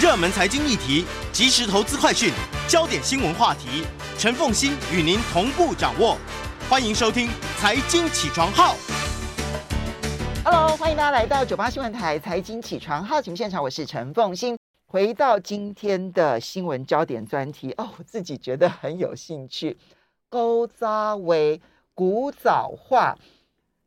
热门财经议题、即时投资快讯、焦点新闻话题，陈凤欣与您同步掌握。欢迎收听《财经起床号》。Hello，欢迎大家来到九八新闻台《财经起床号》节目现场，我是陈凤欣。回到今天的新闻焦点专题哦，我自己觉得很有兴趣。勾扎为古早话，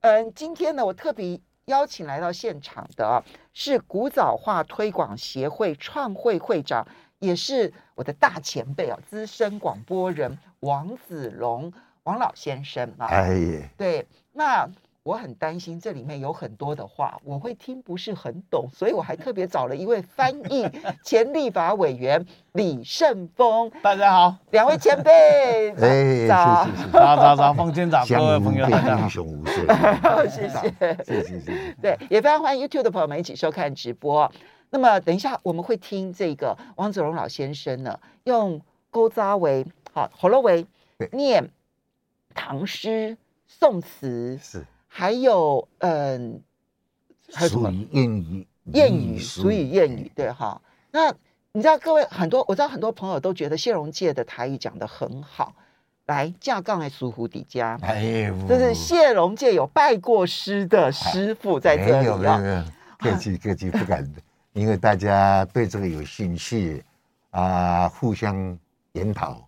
嗯，今天呢，我特别邀请来到现场的是古早画推广协会创会会长，也是我的大前辈啊，资深广播人王子龙王老先生啊。哎，对，那。我很担心这里面有很多的话，我会听不是很懂，所以我还特别找了一位翻译前立法委员李胜峰。大家好，两位前辈，哎，早，早早早，凤馨早，各位朋友，大家好，英雄无岁 谢谢，谢谢谢。对，也非常欢迎 YouTube 的朋友们一起收看直播。那么等一下我们会听这个王子荣老先生呢，用勾扎为好，喉咙为念唐诗宋词是。还有，嗯，还有什么谚语、谚语、俗语、谚语，对哈。那你知道，各位很多，我知道很多朋友都觉得谢荣介的台语讲的很好。来，架杠来苏湖底家，哎，就是谢荣介有拜过师的师傅在这里，没有没有没有，客气客气，不敢，因为大家对这个有兴趣啊，互相研讨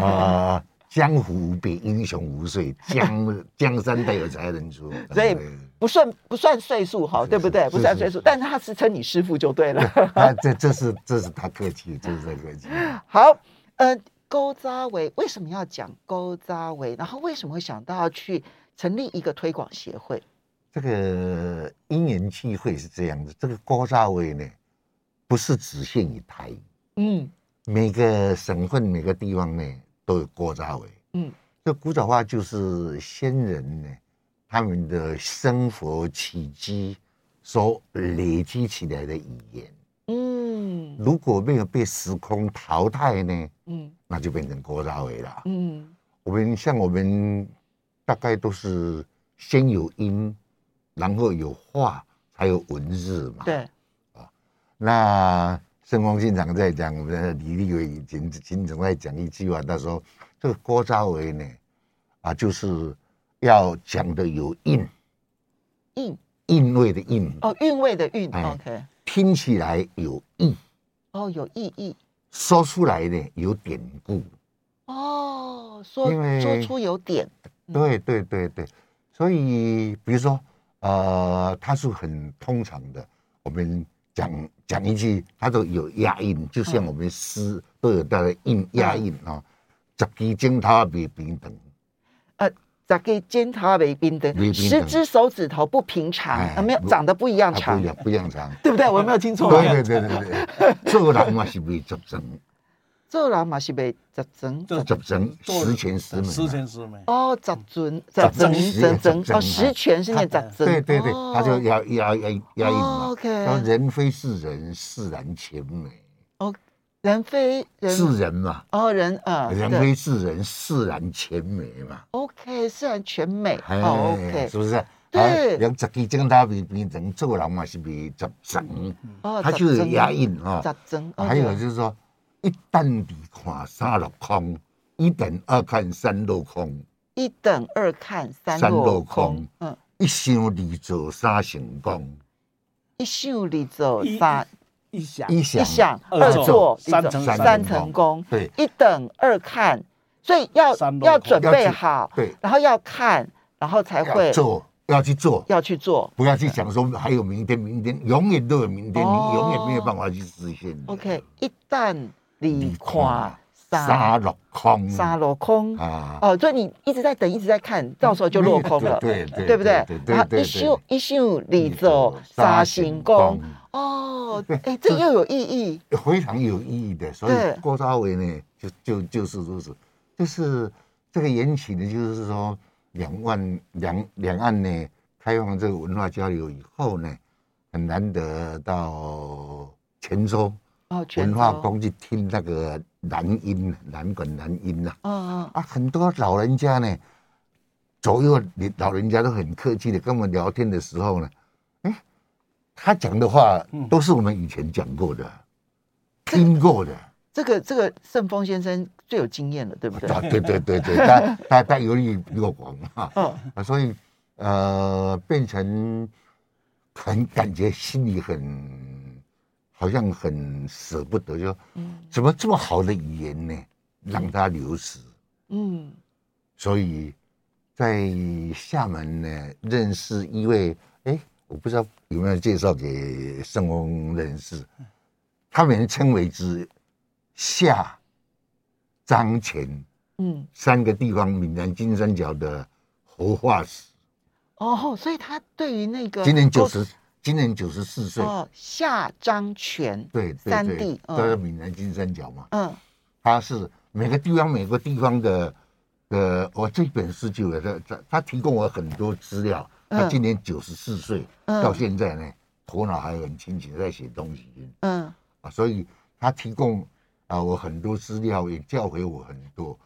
啊。江湖无别，英雄无岁。江江山代有才人出，所以不算不算岁数哈，对不对？不算岁数，但是他是称你师傅就对了。啊，这这是这是他客气，这是他客气。好，呃，高扎维为什么要讲高扎维？然后为什么会想到要去成立一个推广协会？这个因缘际会是这样子。这个高扎维呢，不是只限于台，嗯，每个省份每个地方呢。都有古早味，嗯，这古早话就是先人呢，他们的生活起居所累积起来的语言，嗯，如果没有被时空淘汰呢，嗯，那就变成古早味了，嗯，我们像我们大概都是先有音，然后有画，才有文字嘛，对，啊，那。圣峰经常在讲，我们的李立伟经经常在讲一句话，他说：“这个古早话呢，啊，就是要讲的有韵，韵韵味的韵哦，韵味的韵，OK，听起来有意。哦，有意义，说出来呢有典故。哦，说说出有典，对对对对，所以比如说呃，它是很通常的，我们。讲讲一句，它都有押韵，就像我们诗都有带来韵押韵啊。十支尖头未平等，呃，十支尖头未平等，十只手指头不平常，啊，没有长得不一样长，不一样不一样长，对不对？我没有听错？对对对对对，做人嘛是未足正。做人嘛是被十全，十全十全十美，十全十美哦，十全十全十全哦，十全是念十全，对对对，他就押押押押韵嘛。OK，人非是人，自然全美。哦，人非是人嘛？哦，人啊，人非是人，自然全美嘛。OK，自然全美。哦，OK，是不是？对，用十支针他比比人做人嘛是被十全，哦，他就是押韵啊。十全，还有就是说。一等二看三落空，一等二看三落空，一等二看三落空。嗯，一想二做三成功，一想二做三一想。一想二做三成三成功。对，一等二看，所以要要准备好，对，然后要看，然后才会做，要去做，要去做，不要去想说还有明天，明天永远都有明天，你永远没有办法去实现。OK，一旦。你看沙落空，沙落空啊！哦，所以你一直在等，一直在看，到时候就落空了，对对不对？然后一想一想，你走沙行宫哦，哎，这又有意义，非常有意义的。所以古早话呢，就就就是如此，就是这个缘起呢，就是说两万两两岸呢开放这个文化交流以后呢，很难得到泉州。文化宫去听那个男音，男管男音呐。嗯嗯。啊，很多老人家呢，左右老人家都很客气的跟我们聊天的时候呢，哎，他讲的话都是我们以前讲过的。听过的。这个这个盛峰先生最有经验了，对不对？啊，对对对对，他他他游历比我广啊，啊，所以呃，变成很感觉心里很好像很舍不得，就怎么这么好的语言呢，让它流失？嗯，所以在厦门呢，认识一位，哎，我不知道有没有介绍给圣翁认识，他们称为之。厦、张、前，嗯，三个地方闽南金三角的活化石。哦，所以他对于那个今年九十，今年九十四岁。哦，夏、张、全，对，三弟都是闽南金三角嘛。嗯，他是每个地方每个地方的，呃，我这本书就有他他他提供我很多资料。他今年九十四岁，到现在呢，头脑还很清醒，在写东西。嗯，啊，所以他提供。啊，我很多资料也教会我很多，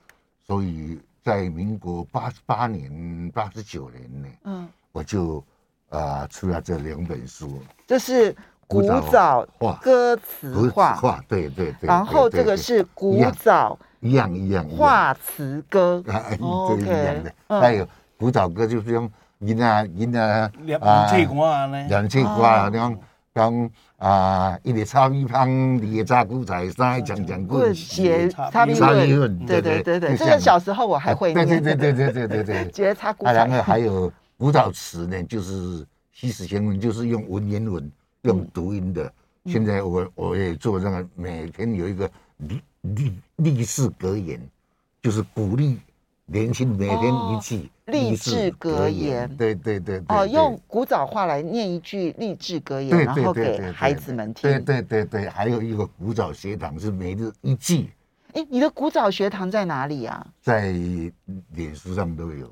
所以在民国八十八年、八十九年呢，嗯，我就啊出了这两本书，这是古早歌词画，对对对，然后这个是古早一样一样画词歌，啊，这一样的，还有古早歌就是用人啊人啊啊，两句歌呢，两句歌那样。讲啊，一个炒米饭，二个炸古仔，三个讲讲故事，炒米粉，对对对对，这个小时候我还会念，对对对对对对对，节炒古仔。然后还有古早词呢，就是西史前文，就是用文言文，用读音的。现在我我也做这个，每天有一个励励励志格言，就是鼓励。年轻每天一句励志格言，对对对哦，用古早话来念一句励志格言，然后给孩子们听。对对对对，还有一个古早学堂是每日一句。哎，你的古早学堂在哪里啊？在脸书上都有。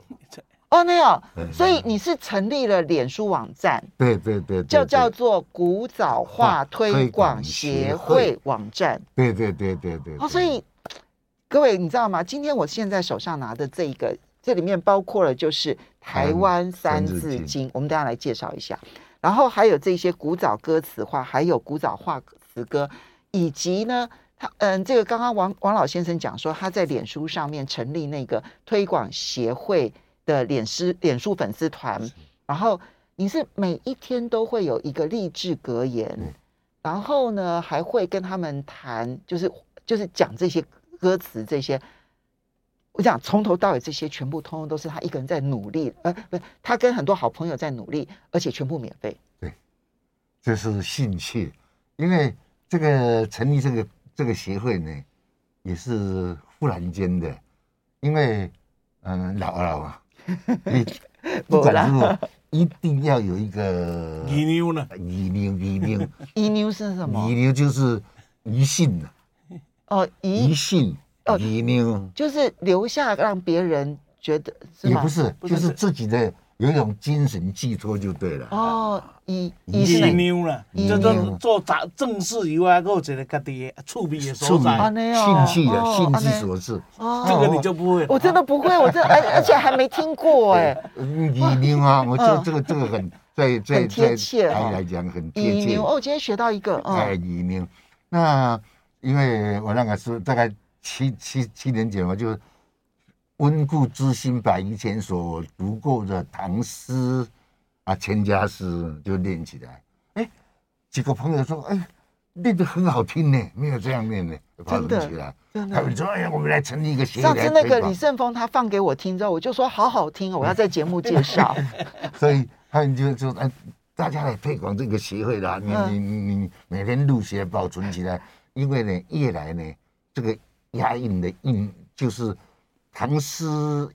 哦，没有，所以你是成立了脸书网站？对对对，就叫做古早话推广协会网站。对对对对对。哦，所以。各位，你知道吗？今天我现在手上拿的这一个，这里面包括了就是台湾三字经，我们等下来介绍一下。然后还有这些古早歌词画，还有古早画词歌，以及呢，他嗯，这个刚刚王王老先生讲说，他在脸书上面成立那个推广协会的脸书脸书粉丝团，然后你是每一天都会有一个励志格言，然后呢还会跟他们谈，就是就是讲这些。歌词这些，我讲从头到尾这些全部通通都是他一个人在努力，呃，不是他跟很多好朋友在努力，而且全部免费。对，这是兴趣，因为这个成立这个这个协会呢，也是忽然间的，因为嗯老了嘛，你 不管是一定要有一个遗妞呢，遗妞遗妞遗妞是什么？遗妞就是遗信了。哦，遗信遗妞，就是留下让别人觉得是也不是，就是。自己的有一种精神寄托就对了。哦，遗遗妞了，就做做杂正事以外，还有一个家己的趣味的所在，兴趣的兴趣所致。哦，这个你就不会，我真的不会，我真而而且还没听过哎。遗妞啊，我觉得这个这个很在在在台来讲很贴切。哦，今天学到一个，哎，遗妞那。因为我那个是大概七七七年前，我就温故知新，把以前所读过的唐诗啊、全家诗就练起来。哎，几个朋友说：“哎，练得很好听呢，没有这样练呢。”真的，真的。他们说：“哎呀，我们来成立一个协会。”上次那个李胜峰他放给我听之后，我就说：“好好听哦，我要在节目介绍。”所以他们就说：“哎，大家来推广这个协会啦，你你你你每天录写保存起来。”因为呢，越来呢，这个押韵的韵就是唐诗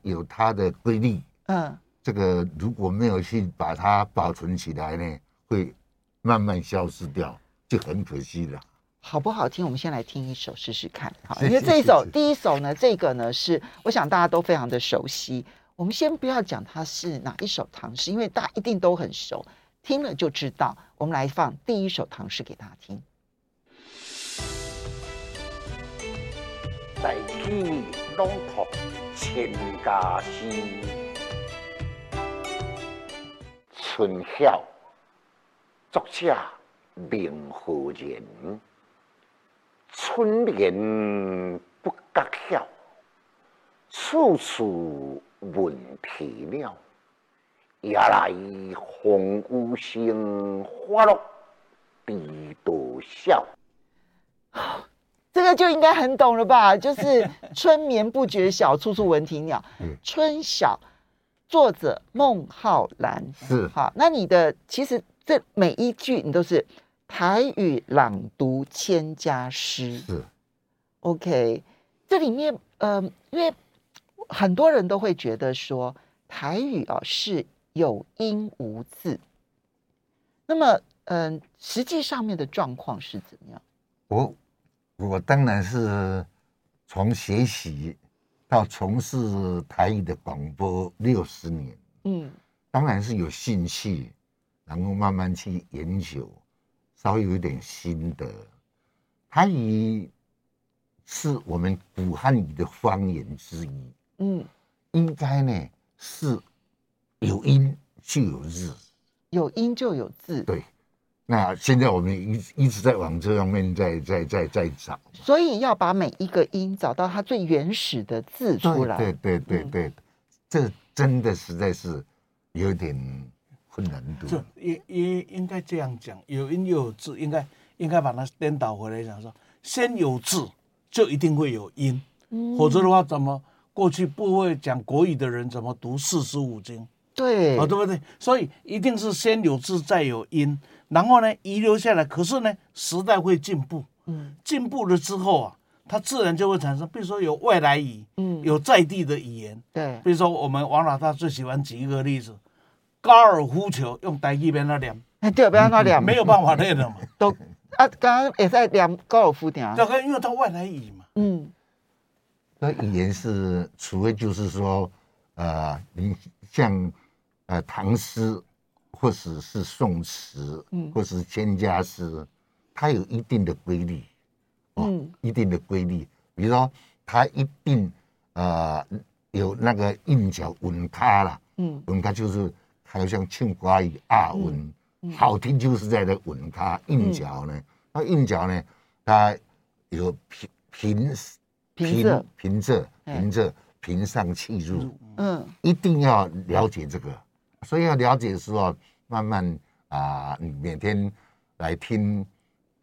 有它的规律，嗯，这个如果没有去把它保存起来呢，会慢慢消失掉，就很可惜了。好不好听？我们先来听一首试试看。好，因为这一首第一首呢，这个呢是我想大家都非常的熟悉。我们先不要讲它是哪一首唐诗，因为大家一定都很熟，听了就知道。我们来放第一首唐诗给大家听。大器朗读千家诗，春晓作者名何人？春眠不觉晓，处处闻啼鸟。夜来风雨声，花落知多少。这个就应该很懂了吧？就是春眠不觉晓，处处闻啼鸟。春晓，作者孟浩然。是好，那你的其实这每一句你都是台语朗读千家诗。是，OK，这里面呃，因为很多人都会觉得说台语啊是有音无字，那么嗯、呃，实际上面的状况是怎么样？我。我当然是从学习到从事台语的广播六十年，嗯，当然是有兴趣，然后慢慢去研究，稍微有一点心得。台语是我们古汉语的方言之一，嗯，应该呢是有音就有字，有音就有字，对。那现在我们一一直在往这方面在在在在找，所以要把每一个音找到它最原始的字出来。对对对对这真的实在是有点困难度。这应应应该这样讲，有音又有字，应该应该把它颠倒回来讲说，先有字就一定会有音，嗯、否则的话，怎么过去不会讲国语的人怎么读四书五经？对，哦，对不对？所以一定是先有字再有音。然后呢，遗留下来。可是呢，时代会进步，嗯，进步了之后啊，它自然就会产生。比如说有外来语，嗯，有在地的语言，对。比如说我们王老大最喜欢举一个例子，高尔夫球用台语边那练，哎，对，不要那练，没有办法练了嘛。都啊，刚刚也在练高尔夫点啊。对，因为它外来语嘛。嗯，那语言是，除非就是说，呃，你像呃唐诗。或者是宋词，嗯，或者是千家诗，它有一定的规律，嗯，一定的规律。比如说，它一定呃有那个韵脚稳咖啦，嗯，稳咖就是还有像唱歌语押韵，好听就是在那稳咖韵脚呢。那韵脚呢，它有平平平平仄平仄平上气入，嗯，一定要了解这个。所以要了解的时候，慢慢啊，你每天来听，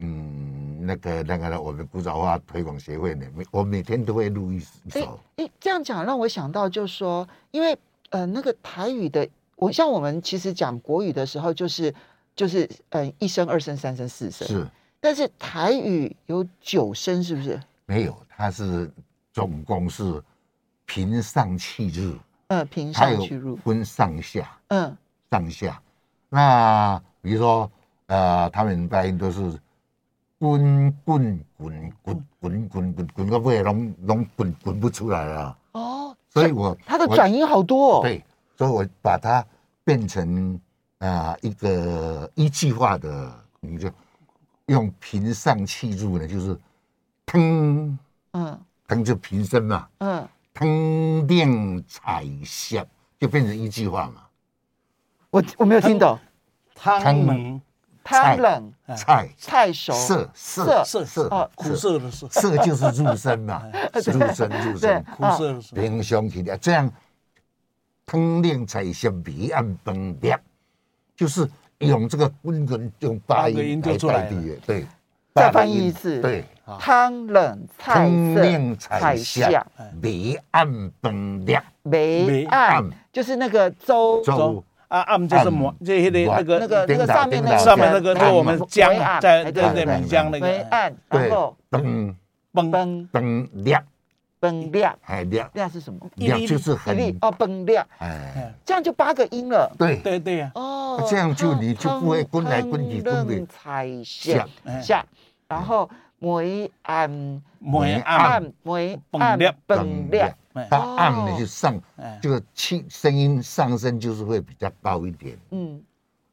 嗯，那个那个我们古早话推广协会的，每我每天都会录一首。哎，这样讲让我想到，就是说，因为呃，那个台语的，我像我们其实讲国语的时候，就是就是嗯，一声、二声、三声、四声。是。但是台语有九声，是不是？没有，它是总共是平上气入。嗯，平上去入分上下，嗯，上下。那比如说，呃，他们发音都是滚滚滚滚滚滚滚滚，个尾拢拢滚滚不出来了。哦，所以我它的转音好多。对，所以我把它变成啊一个一句话的，你就用平上气入呢，就是腾，嗯，腾就平声嘛，嗯。汤亮彩色就变成一句话嘛？我我没有听懂。汤冷，汤冷，菜菜熟，色色色。色，苦涩的涩，色就是入声嘛，入声入声，苦涩的涩。平胸体的这样，汤令彩色彼岸崩裂，就是用这个温润用八音来代替，对。再翻译一次，对，汤冷菜色彩香，梅暗灯亮，梅暗就是那个粥。粥。啊，暗就是馍，这些的那个那个那个上面那个上面那个就我们姜在对对米江那个梅暗，然后崩崩崩亮，崩亮，哎亮亮是什么？亮就是很哦崩亮，哎，这样就八个音了，对。对对呀，哦，这样就你就不会滚来滚去，滚的彩香香。然后梅暗梅暗梅暗本亮，它暗的就上，这个气声音上升就是会比较高一点，嗯，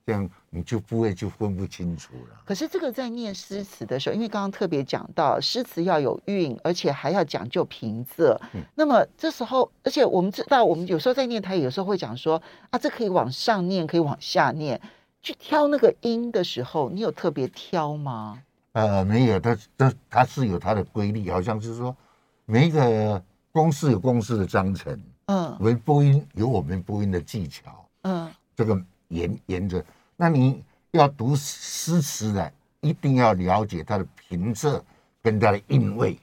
这样你就不会就分不清楚了。可是这个在念诗词的时候，因为刚刚特别讲到诗词要有韵，而且还要讲究平仄，那么这时候，而且我们知道，我们有时候在念台语，有时候会讲说啊，这可以往上念，可以往下念，去挑那个音的时候，你有特别挑吗？呃，没有，它它它是有它的规律，好像是说每一个公司有公司的章程，嗯，我们播音有我们播音的技巧，嗯，这个沿沿着，那你要读诗词的，一定要了解它的平仄跟它的韵味，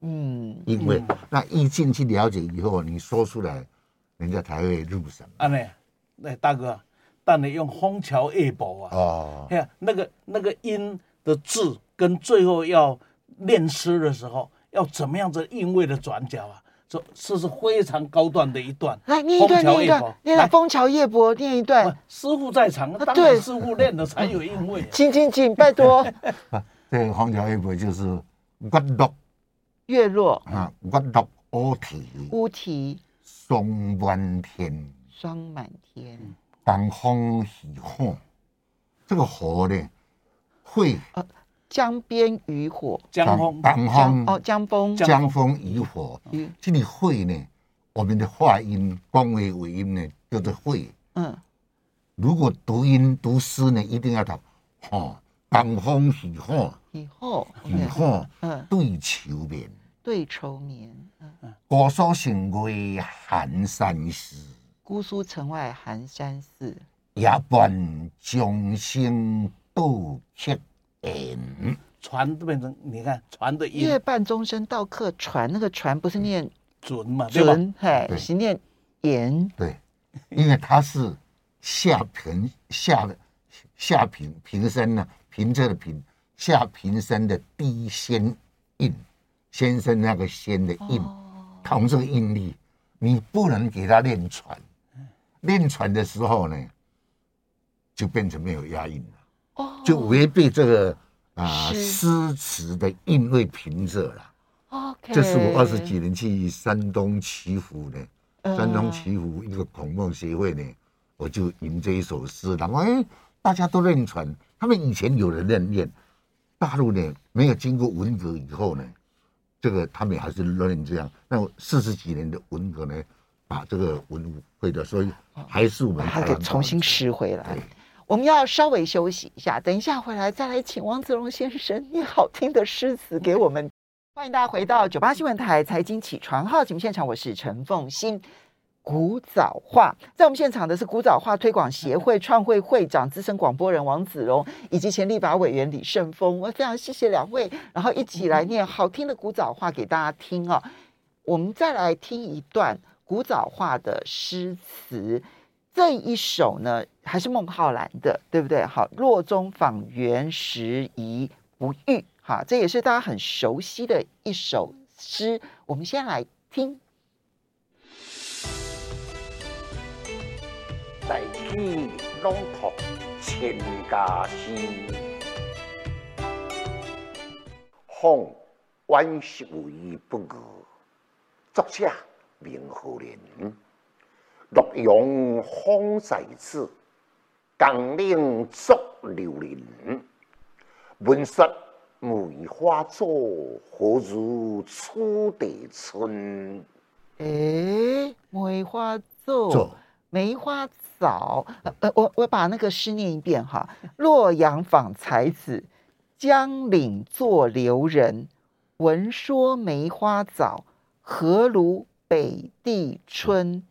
嗯，韵味，那一进去了解以后，你说出来，人家才会入神。啊，那那大哥，但你用《枫桥夜泊》啊，哦，看那个那个音的字。跟最后要练诗的时候，要怎么样子韵味的转角啊？这这是非常高段的一段。来念一段，念一段，念《枫桥夜泊》，念一段。师傅在场，当然师傅练的才有韵味。请请请，拜托。对，《枫桥夜泊》就是月落，月落啊，月落乌啼，乌啼，霜满天，霜满天，东风喜鹤，这个鹤呢会。江边渔火，江风，江风哦，江风，江风渔火。嗯，这里会呢，我们的发音，光尾尾音呢，叫做会。嗯，如果读音读诗呢，一定要读哦，江风喜鹤，喜鹤，喜鹤，嗯，对愁眠，对愁眠。嗯，姑苏城外寒山寺，姑苏城外寒山寺，夜半钟声到客。嗯，船都变成你看船的音。夜半钟声到客船，那个船不是念准嘛？准，嘿，是念言。对，因为它是下平下的下平平声呢，平仄的平下平声的第一先韵，先生那个先的韵，同这个韵律，你不能给他练喘，练喘的时候呢，就变成没有押韵了。就违背这个啊诗词的韵味平仄了。OK，这是我二十几年去山东祈福呢，山东祈福一个孔孟协会呢，我就吟这一首诗，然后哎，大家都认传，他们以前有人认念，大陆呢没有经过文革以后呢，这个他们还是认这样。那四十几年的文革呢，把这个文物会的，所以还是我们还得重新拾回来。我们要稍微休息一下，等一下回来再来请王子荣先生 念好听的诗词给我们。欢迎大家回到九八新闻台财经起床号节目现场，我是陈凤欣。古早话，在我们现场的是古早话推广协会创会会长、资深广播人王子荣，以及前立法委员李圣峰。我非常谢谢两位，然后一起来念好听的古早话给大家听啊。我们再来听一段古早话的诗词。这一首呢，还是孟浩然的，对不对？好，洛中访园时宜不遇，哈，这也是大家很熟悉的一首诗。我们先来听。大器朗读千家诗，访园时宜不遇，作者孟浩然。洛阳方在此，江陵作刘伶。闻说梅花座，何如初得春？哎，梅花座，梅花早。呃，我我把那个诗念一遍哈。洛阳访才子，江陵作留人。闻说梅花早，何如北地春？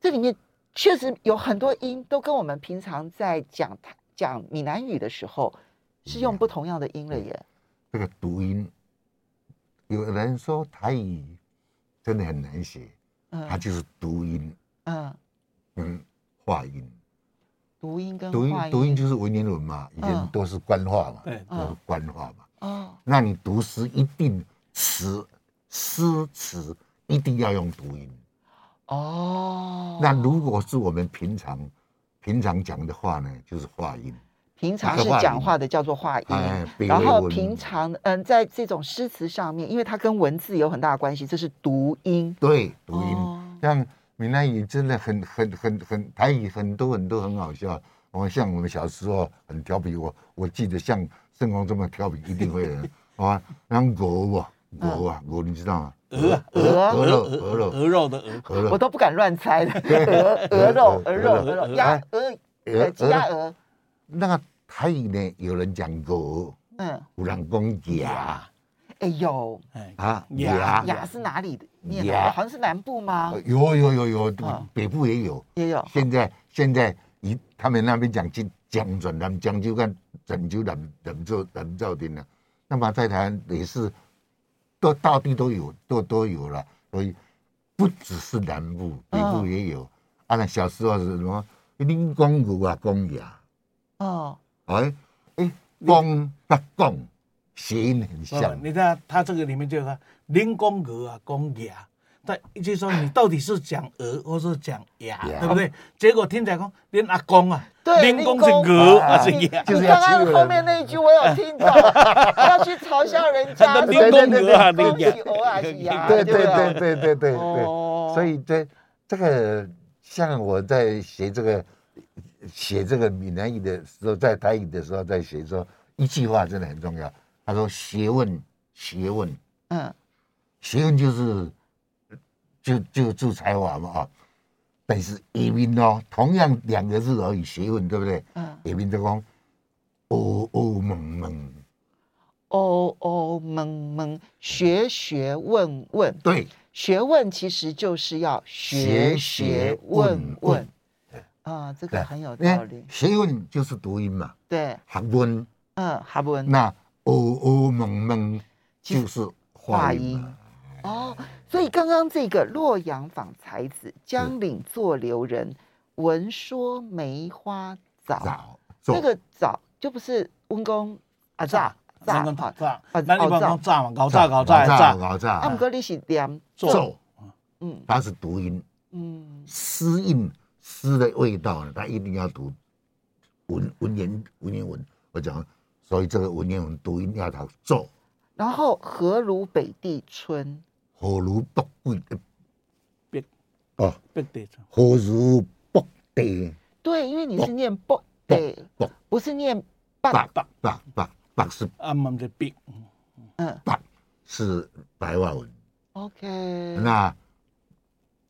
这里面确实有很多音，都跟我们平常在讲讲闽南语的时候是用不同样的音了耶。这个读音，有人说台语真的很难写，嗯，它就是读音，嗯，跟话音。读音跟读音，读音就是文言文嘛，以前都是官话嘛，对，都是官话嘛。哦，那你读诗一定词诗词一定要用读音。哦，那如果是我们平常平常讲的话呢，就是话音。平常是讲话的叫做话音，哎、然后平常嗯，在这种诗词上面，因为它跟文字有很大的关系，这是读音。对，读音。哦、像闽南语真的很很很很台语很多很多很好笑。我们像我们小时候很调皮，我我记得像盛光这么调皮，一定会的。啊，像狗啊狗啊狗，你知道吗？鹅鹅鹅肉鹅肉鹅肉的鹅，我都不敢乱猜的。鹅鹅肉鹅肉鹅鸭鹅鸡鸭鹅。那个台语呢？有人讲鹅，嗯，有人讲鸭，哎呦，啊牙牙是哪里的？牙好像是南部吗？有有有有，北部也有，也有。现在现在以他们那边讲江江准他们江就看拯救南南州南兆町了。那么在台湾也是，都大地都有，都都有了，所以不只是南部，北部也有。啊，那小时候是什么？林公牛啊，公牙。哦。哎哎，公不公，谐音很像。你看他这个里面就是林公牛啊，公牙。但就是说你到底是讲鹅，或是讲牙，对不对？结果听起来讲连阿公啊，林公是鹅还是牙？你刚刚后面那一句我有听到，要去嘲笑人家，林公鹅啊，林鹅还是牙？对对对对对对对。所以这这个。像我在写这个写这个闽南语的时候，在台语的时候，在写说一句话真的很重要。他说：“学问，学问，嗯，学问就是就就就才华嘛啊。但是下面哦，同样两个字而已，学问对不对？嗯，下面就讲哦哦蒙蒙，哦哦蒙蒙，学学问问，对。”学问其实就是要学学问问，啊，这个很有道理。学问就是读音嘛，对，学问，嗯，学问。那哦哦蒙蒙就是化音哦。所以刚刚这个洛阳访才子，江岭作留人，闻说梅花早。这个早就不是温公啊早。炸炸炸，那你不要讲炸嘛，搞炸搞炸炸搞炸。啊，不过你是点奏，嗯，它是读音，嗯，诗韵诗的味道呢，它一定要读文文言文言文。我讲，所以这个文言文读音要它奏。然后何如北地春？何如北地北哦北地春？何如北地？对，因为你是念北地，不是念北北北北。白是阿门的白，嗯，白是白话文，OK。那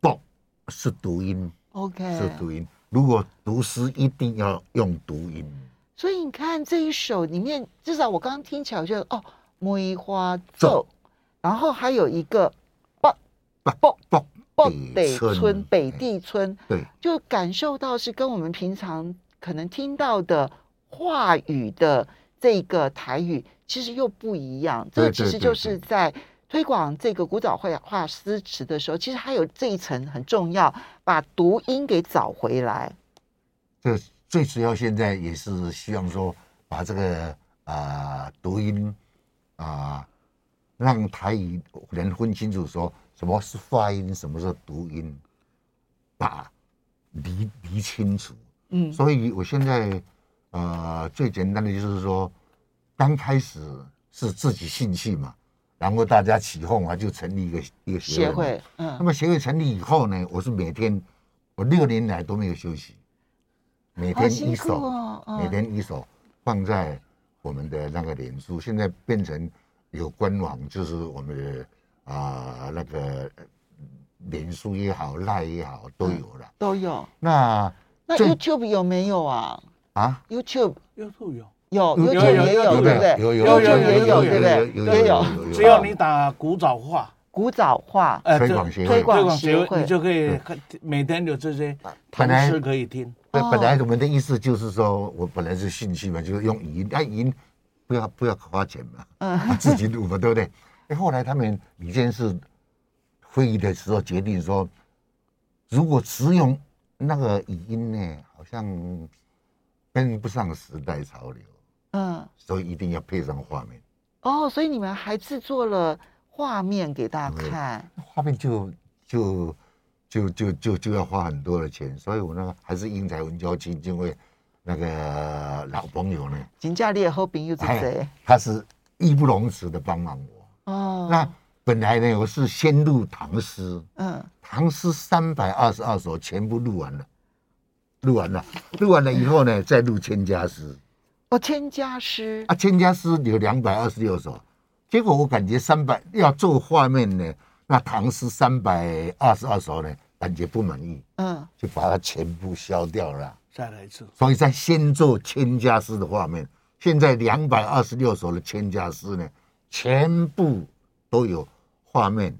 博是读音，OK，是读音。如果读诗一定要用读音。所以你看这一首里面，至少我刚刚听起来，我觉得哦，梅花奏，然后还有一个北北北北地春，北地村，对，就感受到是跟我们平常可能听到的话语的。这个台语其实又不一样，这个其实就是在推广这个古早会话诗词的时候，其实还有这一层很重要，把读音给找回来。这最主要现在也是希望说，把这个啊、呃、读音啊、呃，让台语人分清楚，说什么是发音，什么是读音，把理理清楚。嗯，所以我现在。呃，最简单的就是说，刚开始是自己兴趣嘛，然后大家起哄啊，就成立一个一个协会。嗯。那么协会成立以后呢，我是每天，我六年来都没有休息，每天一首，哦哦、每天一首放在我们的那个脸书，现在变成有官网，就是我们的啊、呃、那个脸书也好，赖也好，都有了。嗯、都有。那那 YouTube 有没有啊？啊，YouTube，YouTube 有，有，YouTube 也有，对不对？有有有有也有，对不对？也有，只要你打古早话，古早话，推广协会，推广协会，你就可以每天有这些唐诗可以听。对，本来我们的意思就是说，我本来是兴趣嘛，就是用语音，哎，语音不要不要花钱嘛，嗯，自己录嘛，对不对？哎，后来他们已经是会议的时候决定说，如果只用那个语音呢，好像。跟不上时代潮流，嗯，所以一定要配上画面。哦，所以你们还制作了画面给大家看。画面就就就就就就要花很多的钱，所以我呢还是英才文教基金会那个老朋友呢，金家烈后朋友是谁？他是义不容辞的帮忙我。哦，那本来呢我是先录唐诗，嗯，唐诗三百二十二首全部录完了。录完了，录完了以后呢，再录千家诗。哦，千家诗啊，千家诗有两百二十六首。结果我感觉三百要做画面呢，那唐诗三百二十二首呢，感觉不满意。嗯，就把它全部消掉了。再来一次。所以在先做千家诗的画面，现在两百二十六首的千家诗呢，全部都有画面、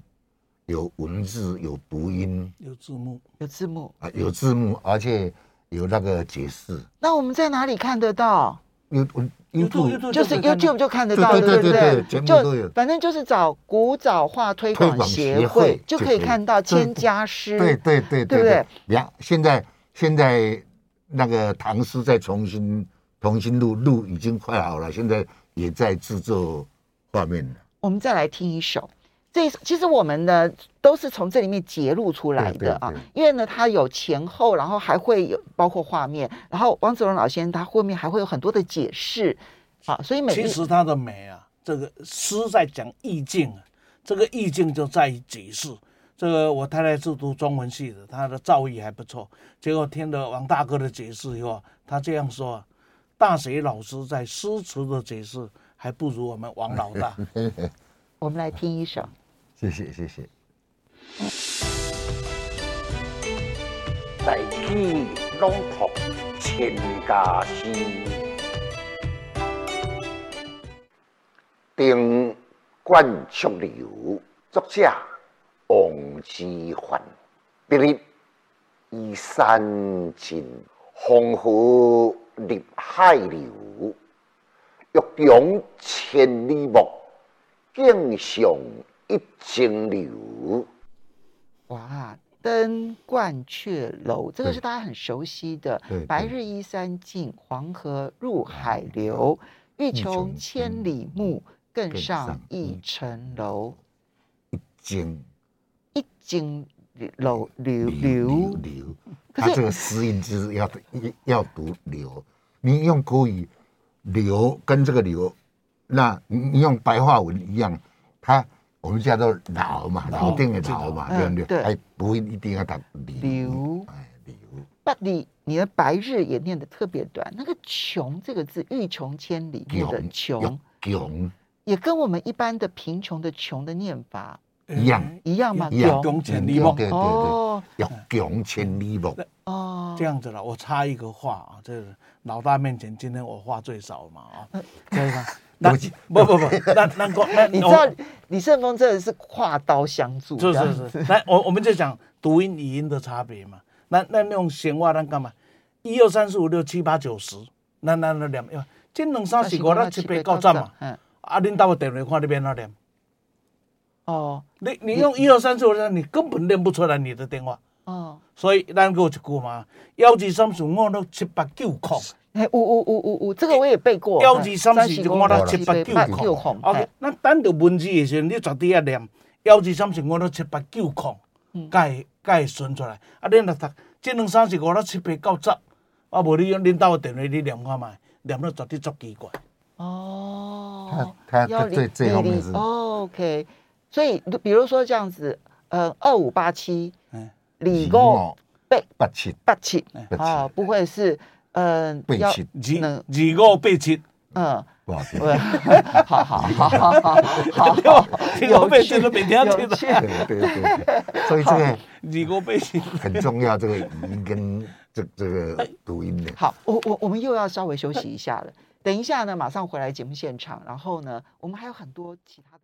有文字、有读音、有字幕、有字幕啊，有字幕，而且有那个解释。那我们在哪里看得到？有 YouTube 就是 YouTube 就看得到，对对对，全部都有。反正就是找古早画推广协会就可以看到千家诗。对对对，对不对？两现在现在那个唐诗再重新重新录录已经快好了，现在也在制作画面了。我们再来听一首。这其实我们呢都是从这里面截录出来的啊，因为呢它有前后，然后还会有包括画面，然后王子龙老先生他后面还会有很多的解释啊，所以每其实他的美啊，这个诗在讲意境啊，这个意境就在于解释。这个我太太是读中文系的，她的造诣还不错，结果听了王大哥的解释以后，他这样说：大学老师在诗词的解释还不如我们王老大。我们来听一首。谢谢谢谢。大器朗读千家诗，登鸛雀楼，作者王之涣。别日依山尽，黄河入海流。欲穷千里目，更上。一江流，哇！登鹳雀楼，这个是大家很熟悉的。白日依山尽，黄河入海流。欲穷千里目，更上一层楼。一江，一江流流流流。它这个诗音就是要要读流。你用国语流跟这个流，那你用白话文一样，它。我们叫做老嘛，老定的老嘛，对不对？还不一定要打流，哎，流。不，你你的白日也念得特别短。那个穷这个字，欲穷千里目的穷，穷也跟我们一般的贫穷的穷的念法一样，一样吗？欲穷千里目，哦，欲穷千里目，哦，这样子了。我插一个话啊，这老大面前，今天我话最少嘛啊，可以吗？那不不不，那那个那 你知道李胜峰真的是跨刀相助，是是是。来，我我们就讲读音语音的差别嘛。那那那种闲话，那干嘛？一二三四五六七八九十，那那那念，这两三四五六七八九十嘛。嗯。啊，恁打个电话看你边那念。哦。你你用一二三四五六，你根本念不出来你的电话。哦。所以咱有一句嘛，幺二三四五六七八九空。哎，呜呜呜呜呜，这个我也背过。幺二三四就我到七八九空。OK，那单读文字的时候，你绝对要念幺二三四五六七八九空，该该顺出来。啊，你若读这两三四五六七八九十，啊，无你用领导的电话你念看嘛，念了绝对足奇怪。哦。他他最最后面是。OK，所以比如说这样子，呃，二五八七，李公背八七八七，啊，不会是。嗯，背七，二二五八七，嗯，不好听，好好好好好好，有趣的每天听的，对对对，所以这个二五八七很重要，这个语音跟这这个读音的。好，我我我们又要稍微休息一下了，等一下呢，马上回来节目现场，然后呢，我们还有很多其他的。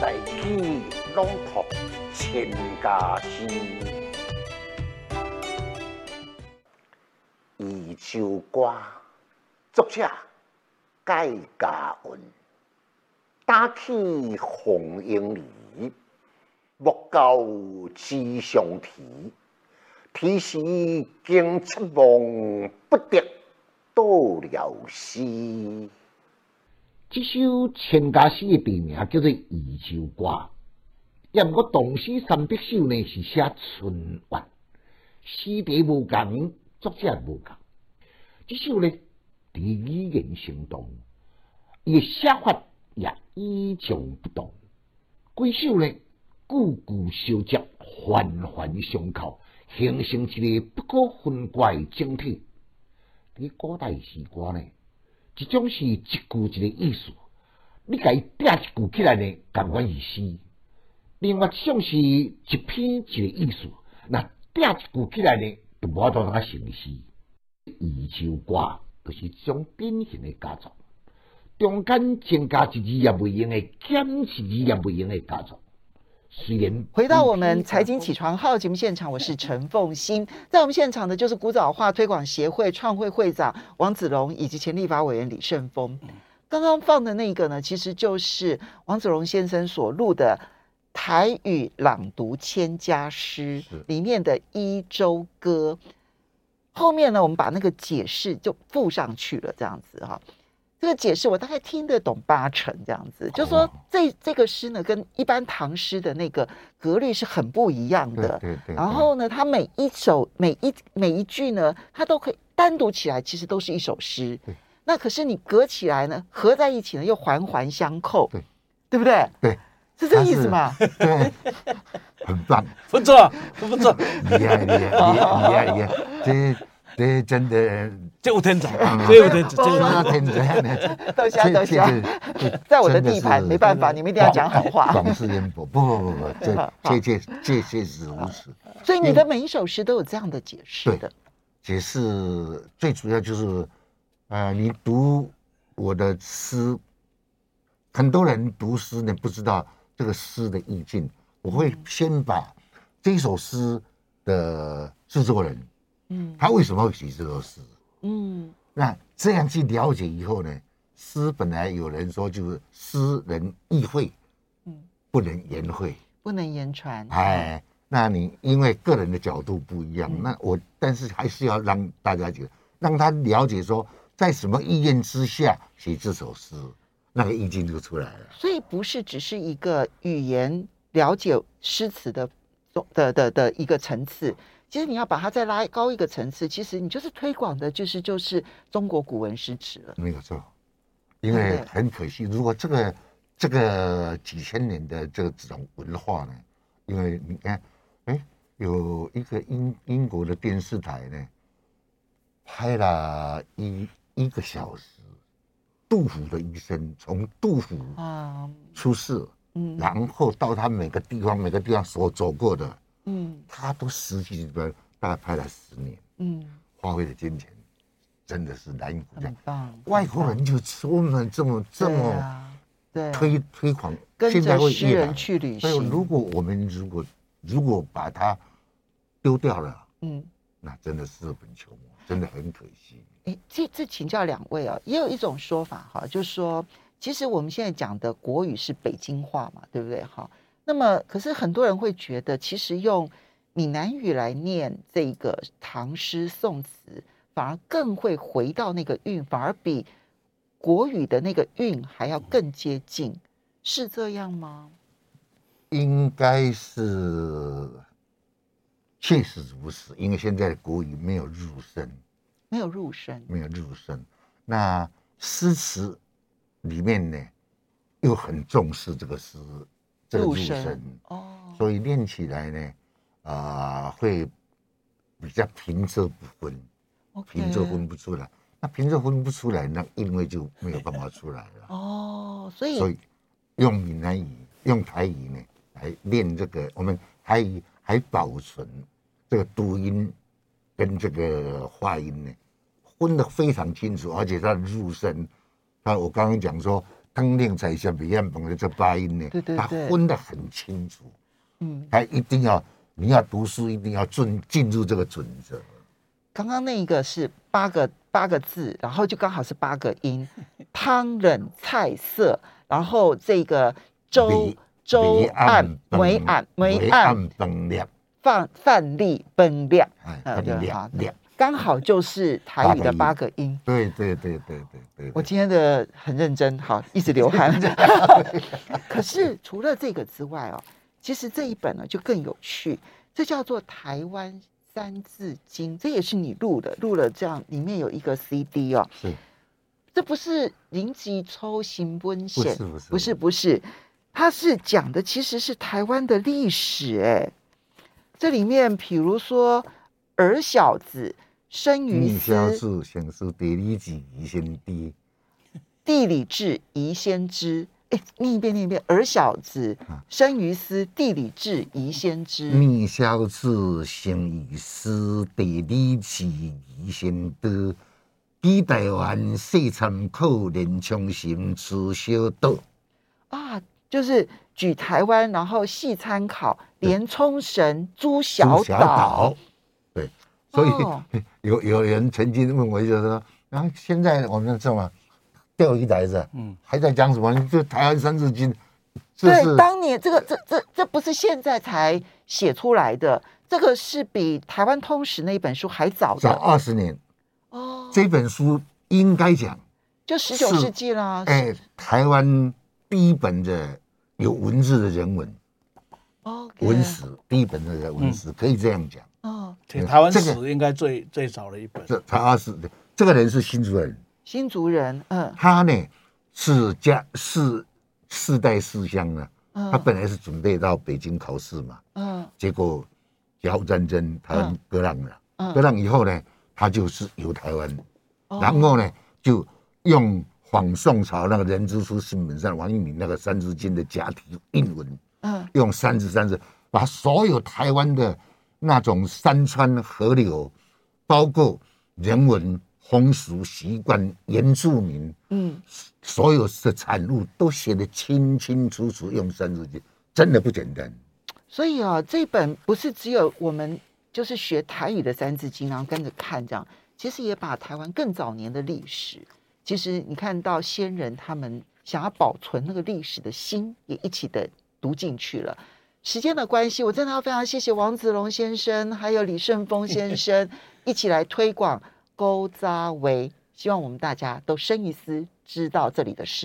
大器朗读千家诗。《移州歌》作者盖嘉文，打起红缨里，莫教枝上啼。啼时惊七梦，不得到了丝。这首千家诗的笔名叫做《移州歌》，也毋过唐诗三百首呢是写春晚，诗题无共。作者无共，这首呢，伫语言生动，伊个写法也与众不同。规首呢，句句相接，环环相扣，形成一个不可分割的整体。伫古代诗歌呢，一种是一句一个意思，你甲伊叠一句起来呢，共款意思；另外一种是一篇一个意思，那叠一句起来呢。无法度通啊成诗，宜秋卦就是一种典型的家族，中间增加一字也未用的，减一字也未用的家族。回到我们财经起床号节目现场，我是陈凤欣，在我们现场的就是古早画推广协会创会会长王子龙以及前立法委员李圣峰。刚刚放的那个呢，其实就是王子龙先生所录的台语朗读千家诗里面的一周歌。后面呢，我们把那个解释就附上去了，这样子哈。这个解释我大概听得懂八成，这样子，就是说这这个诗呢，跟一般唐诗的那个格律是很不一样的。对对。然后呢，它每一首每一每一句呢，它都可以单独起来，其实都是一首诗。对。那可是你隔起来呢，合在一起呢，又环环相扣。对。对不对？对。是这意思吗？对。很棒，不错，不错，厉害，厉害，厉害，厉害，这这真的，这有天才，这有天才，这有天才，都行都行，在我的地盘没办法，你们一定要讲好话。广施渊博，不不不不，这确确确确实如此。所以你的每一首诗都有这样的解释的。解释最主要就是，呃，你读我的诗，很多人读诗呢，不知道这个诗的意境。我会先把这首诗的制作人，嗯，他为什么会写这首诗，嗯，那这样去了解以后呢，诗本来有人说就是诗人意会，嗯，不能言会，不能言传，哎，那你因为个人的角度不一样，嗯、那我但是还是要让大家觉得，让他了解说在什么意愿之下写这首诗，那个意境就出来了。所以不是只是一个语言。了解诗词的的的的一个层次，其实你要把它再拉高一个层次，其实你就是推广的，就是就是中国古文诗词了。没有错，因为很可惜，如果这个这个几千年的这个这种文化呢，因为你看，哎，有一个英英国的电视台呢，拍了一一个小时，杜甫的一生，从杜甫啊出世。嗯，然后到他每个地方，每个地方所走过的，嗯，他都实际的大概拍了十年，嗯，花费的金钱真的是难以估价。棒，外国人就我们这么这么对推推广，现在会诗人去旅行。如果我们如果如果把它丢掉了，嗯，那真的是本求末，真的很可惜。哎，这这请教两位啊，也有一种说法哈，就是说。其实我们现在讲的国语是北京话嘛，对不对？好，那么可是很多人会觉得，其实用闽南语来念这个唐诗宋词，反而更会回到那个韵，反而比国语的那个韵还要更接近，是这样吗？应该是，确实如此，因为现在的国语没有入声，没有入声，没有入声。那诗词。里面呢，又很重视这个诗，这个入声哦，所以练起来呢，啊、呃，会比较平仄不分，平仄分不出来。那平仄分不出来，那韵味就没有办法出来了。哦，所以所以用闽南语、用台语呢来练这个，我们台语还保存这个读音跟这个发音呢，分得非常清楚，而且它的入声。那，我刚刚讲说，当令彩霞彼岸崩的这八音呢，对对对，他分得很清楚。嗯，他一定要，你要读书一定要进进入这个准则。刚刚那一个是八个八个字，然后就刚好是八个音，汤冷菜色，然后这个粥粥案梅暗梅案分量，饭饭粒分量，哎，分量量。刚好就是台语的八个音，对对对对对对。我今天的很认真，好，一直流汗。可是除了这个之外哦，其实这一本呢就更有趣，这叫做《台湾三字经》，这也是你录的，录了这样，里面有一个 CD 哦。是，这不是临时抽新温线，不是不是。不是不是，它是讲的其实是台湾的历史哎，这里面比如说儿小子。生于斯，地理志，宜先知，地理志，宜先知。哎，念一遍，念一遍。儿小子生于斯，地理志宜先知。儿小子生于斯，地理志宜先知。比台湾细参考，连冲绳吃小岛。啊，就是举台湾，然后细参考，连冲绳诸小岛。对，所以、哦、有有人曾经问我，就是说，然后现在我们这么。钓鱼台子，嗯，还在讲什么？就台湾三字经，对，当年这个这这这不是现在才写出来的，这个是比《台湾通史》那一本书还早的，早二十年。哦，这本书应该讲就十九世纪啦。哎，台湾第一本的有文字的人文，哦，文史第一本的文史可以这样讲。哦，台湾史应该最最早的一本。这台湾史，这个人是新竹人。新竹人，嗯，他呢是家是世代思乡呢，他本来是准备到北京考试嘛，嗯，结果甲午战争台湾割让了，嗯，割让以后呢，他就是由台湾，然后呢就用仿宋朝那个人之初性本善王阳明那个三字经的假体印文，嗯，用三字三字把所有台湾的那种山川河流，包括人文。风俗习惯、原住民，嗯，所有的产物都写得清清楚楚，用三字经，真的不简单。所以啊，这本不是只有我们就是学台语的三字经，然后跟着看这样，其实也把台湾更早年的历史，其实你看到先人他们想要保存那个历史的心，也一起的读进去了。时间的关系，我真的要非常谢谢王子龙先生，还有李顺峰先 生一起来推广。勾扎维，希望我们大家都深一思，知道这里的事。